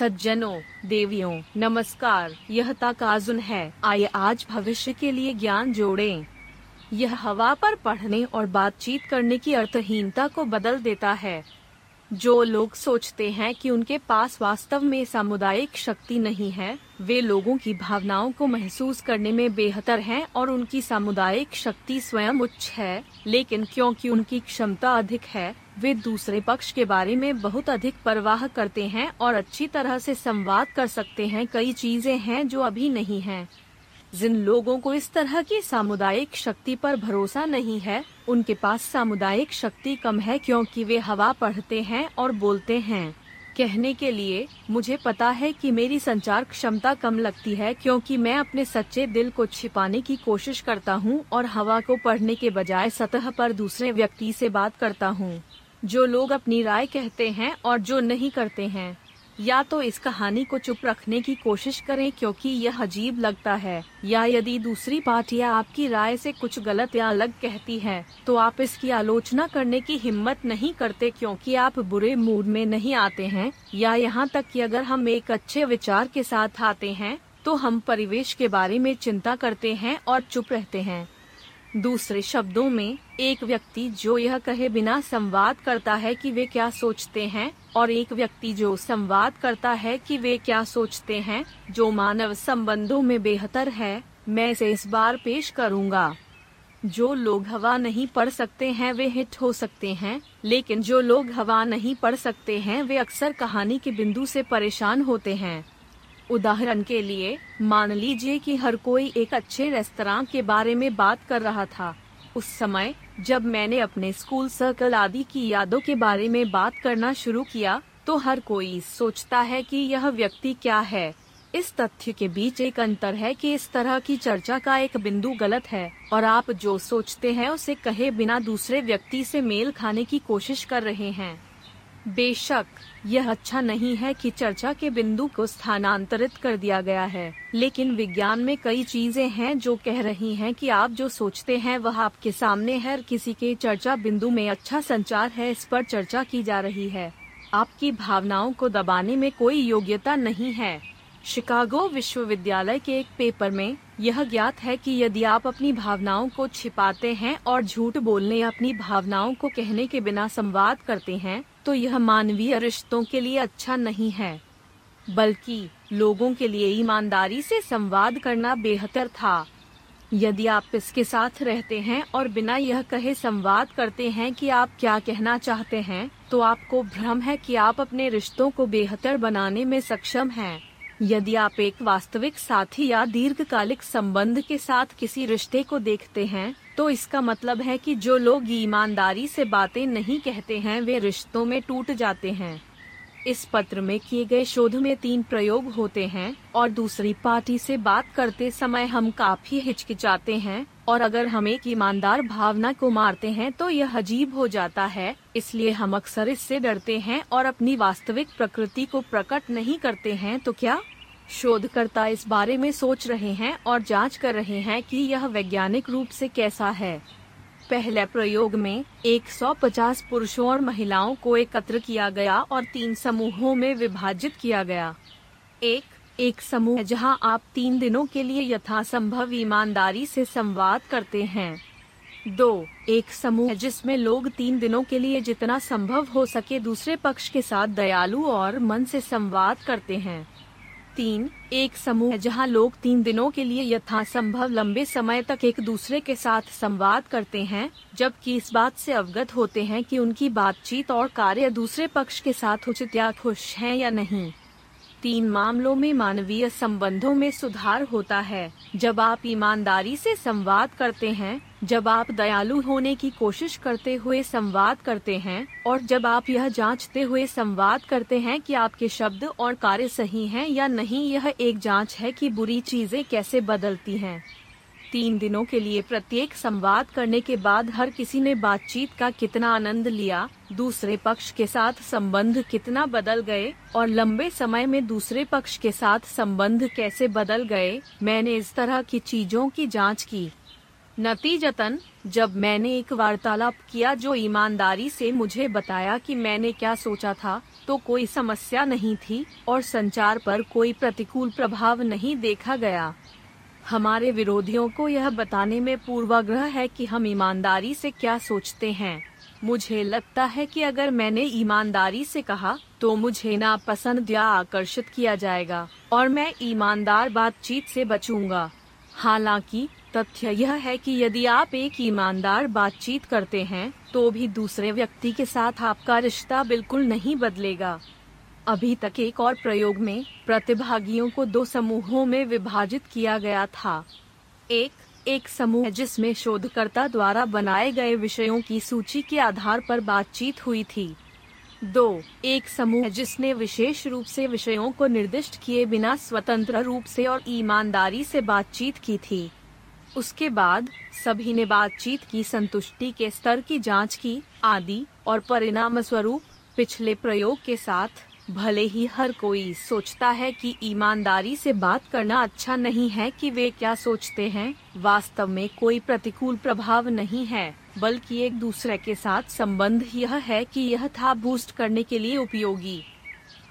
सज्जनों, देवियों, नमस्कार, यह ताकाजुन है। आइए आज भविष्य के लिए ज्ञान जोड़ें। यह हवा पर पढ़ने और बातचीत करने की अर्थहीनता को बदल देता है। जो लोग सोचते हैं कि उनके पास वास्तव में सामुदायिक शक्ति नहीं है, वे लोगों की भावनाओं को महसूस करने में बेहतर हैं और उनकी सामुदायिक शक्ति स्वयं उच्च है। लेकिन क्योंकि उनकी क्षमता अधिक है वे दूसरे पक्ष के बारे में बहुत अधिक परवाह करते हैं और अच्छी तरह से संवाद कर सकते हैं। कई चीज़ें हैं जो अभी नहीं हैं। जिन लोगों को इस तरह की सामुदायिक शक्ति पर भरोसा नहीं है, उनके पास सामुदायिक शक्ति कम है क्योंकि वे हवा पढ़ते हैं और बोलते हैं। कहने के लिए, मुझे पता है कि मेरी संचार क्षमता कम लगती है क्योंकि मैं अपने सच्चे दिल को छिपाने की कोशिश करता हूँ और हवा को पढ़ने के बजाय सतह पर दूसरे व्यक्ति से बात करता हूँ। जो लोग अपनी राय कहते हैं और जो नहीं करते हैं। या तो इस कहानी को चुप रखने की कोशिश करें क्योंकि यह अजीब लगता है, या यदि दूसरी पार्टियाँ आपकी राय से कुछ गलत या अलग कहती है तो आप इसकी आलोचना करने की हिम्मत नहीं करते क्योंकि आप बुरे मूड में नहीं आते हैं। या यहाँ तक कि अगर हम एक अच्छे विचार के साथ आते हैं तो हम परिवेश के बारे में चिंता करते हैं और चुप रहते हैं। दूसरे शब्दों में, एक व्यक्ति जो यह कहे बिना संवाद करता है कि वे क्या सोचते हैं, और एक व्यक्ति जो संवाद करता है कि वे क्या सोचते हैं, जो मानव संबंधों में बेहतर है, मैं इसे इस बार पेश करूँगा। जो लोग हवा नहीं पढ़ सकते हैं, वे हिट हो सकते हैं, लेकिन जो लोग हवा नहीं पढ़ सकते हैं, वे अक्सर कहानी के बिंदु से परेशान होते हैं। उदाहरण के लिए, मान लीजिए कि हर कोई एक अच्छे रेस्तरा के बारे में बात कर रहा था। उस समय, जब मैंने अपने स्कूल सर्कल आदि की यादों के बारे में बात करना शुरू किया तो हर कोई सोचता है कि यह व्यक्ति क्या है। इस तथ्य के बीच एक अंतर है कि इस तरह की चर्चा का एक बिंदु गलत है, और आप जो सोचते हैं उसे कहे बिना दूसरे व्यक्ति से मेल खाने की कोशिश कर रहे हैं। बेशक, यह अच्छा नहीं है कि चर्चा के बिंदु को स्थानांतरित कर दिया गया है, लेकिन विज्ञान में कई चीज़ें हैं जो कह रही हैं कि आप जो सोचते हैं वह आपके सामने हर किसी के चर्चा बिंदु में अच्छा संचार है, इस पर चर्चा की जा रही है। आपकी भावनाओं को दबाने में कोई योग्यता नहीं है। शिकागो विश्वविद्यालय के एक पेपर में यह ज्ञात है कि यदि आप अपनी भावनाओं को छिपाते हैं और झूठ बोलने अपनी भावनाओं को कहने के बिना संवाद करते हैं तो यह मानवीय रिश्तों के लिए अच्छा नहीं है, बल्कि लोगों के लिए ईमानदारी से संवाद करना बेहतर था यदि आप इसके साथ रहते हैं और बिना यह कहे संवाद करते हैं कि आप क्या कहना चाहते हैं तो आपको भ्रम है कि आप अपने रिश्तों को बेहतर बनाने में सक्षम हैं। यदि आप एक वास्तविक साथी या दीर्घकालिक संबंध के साथ किसी रिश्ते को देखते हैं तो इसका मतलब है कि जो लोग ईमानदारी से बातें नहीं कहते हैं, वे रिश्तों में टूट जाते हैं। इस पत्र में किए गए शोध में तीन प्रयोग होते हैं, और दूसरी पार्टी से बात करते समय हम काफ़ी हिचकिचाते हैं और अगर हम एक ईमानदार भावना को मारते हैं तो यह अजीब हो जाता है। इसलिए हम अक्सर इससे डरते हैं और अपनी वास्तविक प्रकृति को प्रकट नहीं करते हैं। तो क्या शोधकर्ता इस बारे में सोच रहे हैं और जाँच कर रहे हैं कि यह वैज्ञानिक रूप से कैसा है? पहले प्रयोग में 150 पुरुषों और महिलाओं को एकत्र किया गया और तीन समूहों में विभाजित किया गया। एक एक समूह है जहाँ आप तीन दिनों के लिए यथासंभव ईमानदारी से संवाद करते हैं। दो, एक समूह है जिसमें लोग तीन दिनों के लिए जितना संभव हो सके दूसरे पक्ष के साथ दयालु और मन से संवाद करते हैं। तीन, एक समूह है जहाँ लोग तीन दिनों के लिए यथासंभव लंबे समय तक एक दूसरे के साथ संवाद करते हैं, जबकि इस बात से अवगत होते हैं कि उनकी बातचीत और कार्य दूसरे पक्ष के साथ उचित या खुश हैं या नहीं। तीन मामलों में मानवीय संबंधों में सुधार होता है। जब आप ईमानदारी से संवाद करते हैं, जब आप दयालु होने की कोशिश करते हुए संवाद करते हैं, और जब आप यह जांचते हुए संवाद करते हैं कि आपके शब्द और कार्य सही हैं या नहीं, यह एक जाँच है कि बुरी चीज़ें कैसे बदलती हैं। तीन दिनों के लिए प्रत्येक संवाद करने के बाद हर किसी ने बातचीत का कितना आनंद लिया, दूसरे पक्ष के साथ संबंध कितना बदल गए और लंबे समय में दूसरे पक्ष के साथ संबंध कैसे बदल गए, मैंने इस तरह की चीज़ों की जाँच की। नतीजतन, जब मैंने एक वार्तालाप किया जो ईमानदारी से मुझे बताया कि मैंने क्या सोचा था तो कोई समस्या नहीं थी और संचार पर कोई प्रतिकूल प्रभाव नहीं देखा गया। हमारे विरोधियों को यह बताने में पूर्वाग्रह है कि हम ईमानदारी से क्या सोचते हैं। मुझे लगता है कि अगर मैंने ईमानदारी से कहा तो मुझे नापसंद या आकर्षित किया जाएगा, और मैं ईमानदार बातचीत से बचूँगा। हालाँकि, तथ्य यह है कि यदि आप एक ईमानदार बातचीत करते हैं तो भी दूसरे व्यक्ति के साथ आपका रिश्ता बिल्कुल नहीं बदलेगा। अभी तक एक और प्रयोग में प्रतिभागियों को दो समूहों में विभाजित किया गया था। एक एक समूह जिसमें शोधकर्ता द्वारा बनाए गए विषयों की सूची के आधार पर बातचीत हुई थी। दो, एक समूह जिसने विशेष रूप से विषयों को निर्दिष्ट किए बिना स्वतंत्र रूप से और ईमानदारी से बातचीत की थी। उसके बाद, सभी ने बातचीत की संतुष्टि के स्तर की जाँच की, आदि और परिणाम स्वरूप पिछले प्रयोग के साथ भले ही हर कोई सोचता है कि ईमानदारी से बात करना अच्छा नहीं है कि वे क्या सोचते हैं, वास्तव में कोई प्रतिकूल प्रभाव नहीं है, बल्कि एक दूसरे के साथ संबंध यह है कि यह था बूस्ट करने के लिए उपयोगी।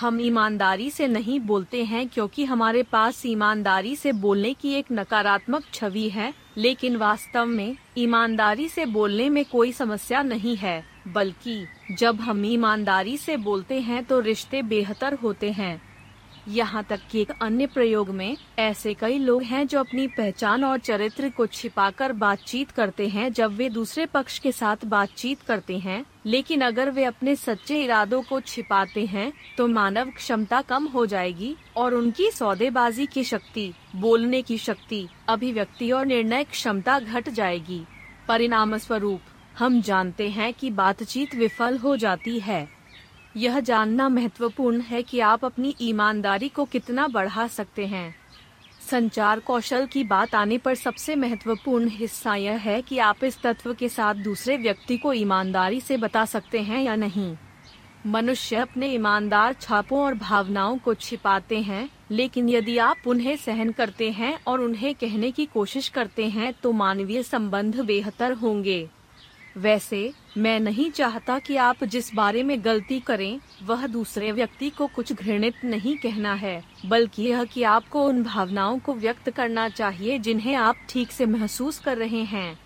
हम ईमानदारी से नहीं बोलते हैं क्योंकि हमारे पास ईमानदारी से बोलने की एक नकारात्मक छवि है, लेकिन वास्तव में ईमानदारी से बोलने में कोई समस्या नहीं है। बल्कि जब हम ईमानदारी से बोलते हैं तो रिश्ते बेहतर होते हैं। यहाँ तक कि एक अन्य प्रयोग में ऐसे कई लोग हैं जो अपनी पहचान और चरित्र को छिपाकर बातचीत करते हैं जब वे दूसरे पक्ष के साथ बातचीत करते हैं, लेकिन अगर वे अपने सच्चे इरादों को छिपाते हैं तो मानव क्षमता कम हो जाएगी और उनकी सौदेबाजी की शक्ति, बोलने की शक्ति, अभिव्यक्ति और निर्णय क्षमता घट जाएगी। परिणाम स्वरूप हम जानते हैं कि बातचीत विफल हो जाती है। यह जानना महत्वपूर्ण है कि आप अपनी ईमानदारी को कितना बढ़ा सकते हैं। संचार कौशल की बात आने पर सबसे महत्वपूर्ण हिस्सा यह है कि आप इस तत्व के साथ दूसरे व्यक्ति को ईमानदारी से बता सकते हैं या नहीं। मनुष्य अपने ईमानदार छापों और भावनाओं को छिपाते हैं, लेकिन यदि आप उन्हें सहन करते हैं और उन्हें कहने की कोशिश करते हैं तो मानवीय संबंध बेहतर होंगे। वैसे, मैं नहीं चाहता कि आप जिस बारे में गलती करें, वह दूसरे व्यक्ति को कुछ घृणित नहीं कहना है, बल्कि यह कि आपको उन भावनाओं को व्यक्त करना चाहिए जिन्हें आप ठीक से महसूस कर रहे हैं।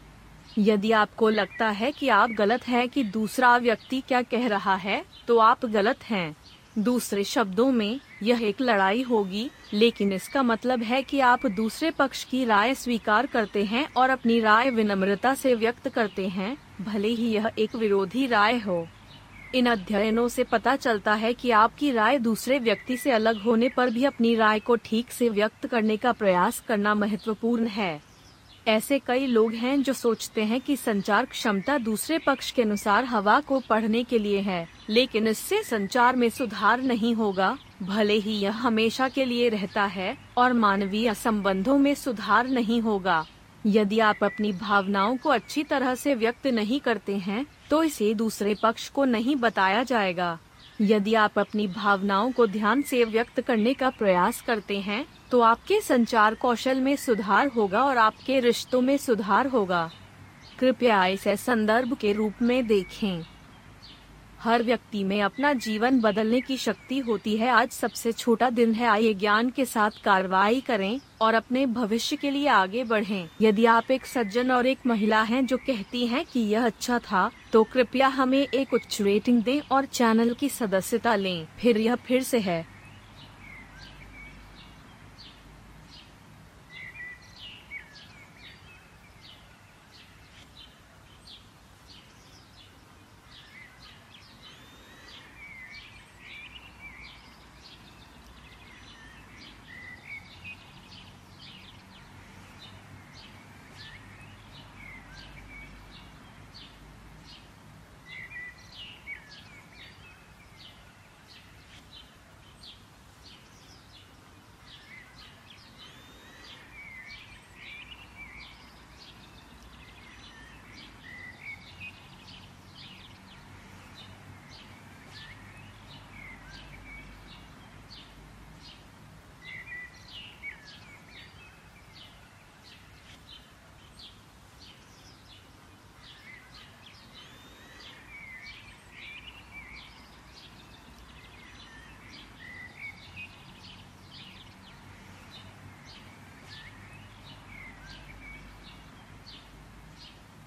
यदि आपको लगता है कि आप गलत हैं कि दूसरा व्यक्ति क्या कह रहा है तो आप गलत हैं। दूसरे शब्दों में, यह एक लड़ाई होगी, लेकिन इसका मतलब है कि आप दूसरे पक्ष की राय स्वीकार करते हैं और अपनी राय विनम्रता से व्यक्त करते हैं, भले ही यह एक विरोधी राय हो। इन अध्ययनों से पता चलता है कि आपकी राय दूसरे व्यक्ति से अलग होने पर भी अपनी राय को ठीक से व्यक्त करने का प्रयास करना महत्वपूर्ण है। ऐसे कई लोग हैं जो सोचते हैं कि संचार क्षमता दूसरे पक्ष के अनुसार हवा को पढ़ने के लिए है, लेकिन इससे संचार में सुधार नहीं होगा। भले ही यह हमेशा के लिए रहता है और मानवीय संबंधों में सुधार नहीं होगा। यदि आप अपनी भावनाओं को अच्छी तरह से व्यक्त नहीं करते हैं तो इसे दूसरे पक्ष को नहीं बताया जाएगा। यदि आप अपनी भावनाओं को ध्यान से व्यक्त करने का प्रयास करते हैं तो आपके संचार कौशल में सुधार होगा और आपके रिश्तों में सुधार होगा। कृपया इसे संदर्भ के रूप में देखें। हर व्यक्ति में अपना जीवन बदलने की शक्ति होती है। आज सबसे छोटा दिन है। आइए ज्ञान के साथ कार्रवाई करें और अपने भविष्य के लिए आगे बढ़ें। यदि आप एक सज्जन और एक महिला हैं जो कहती हैं कि यह अच्छा था तो कृपया हमें एक उच्च रेटिंग दें और चैनल की सदस्यता लें। फिर यह फिर से है।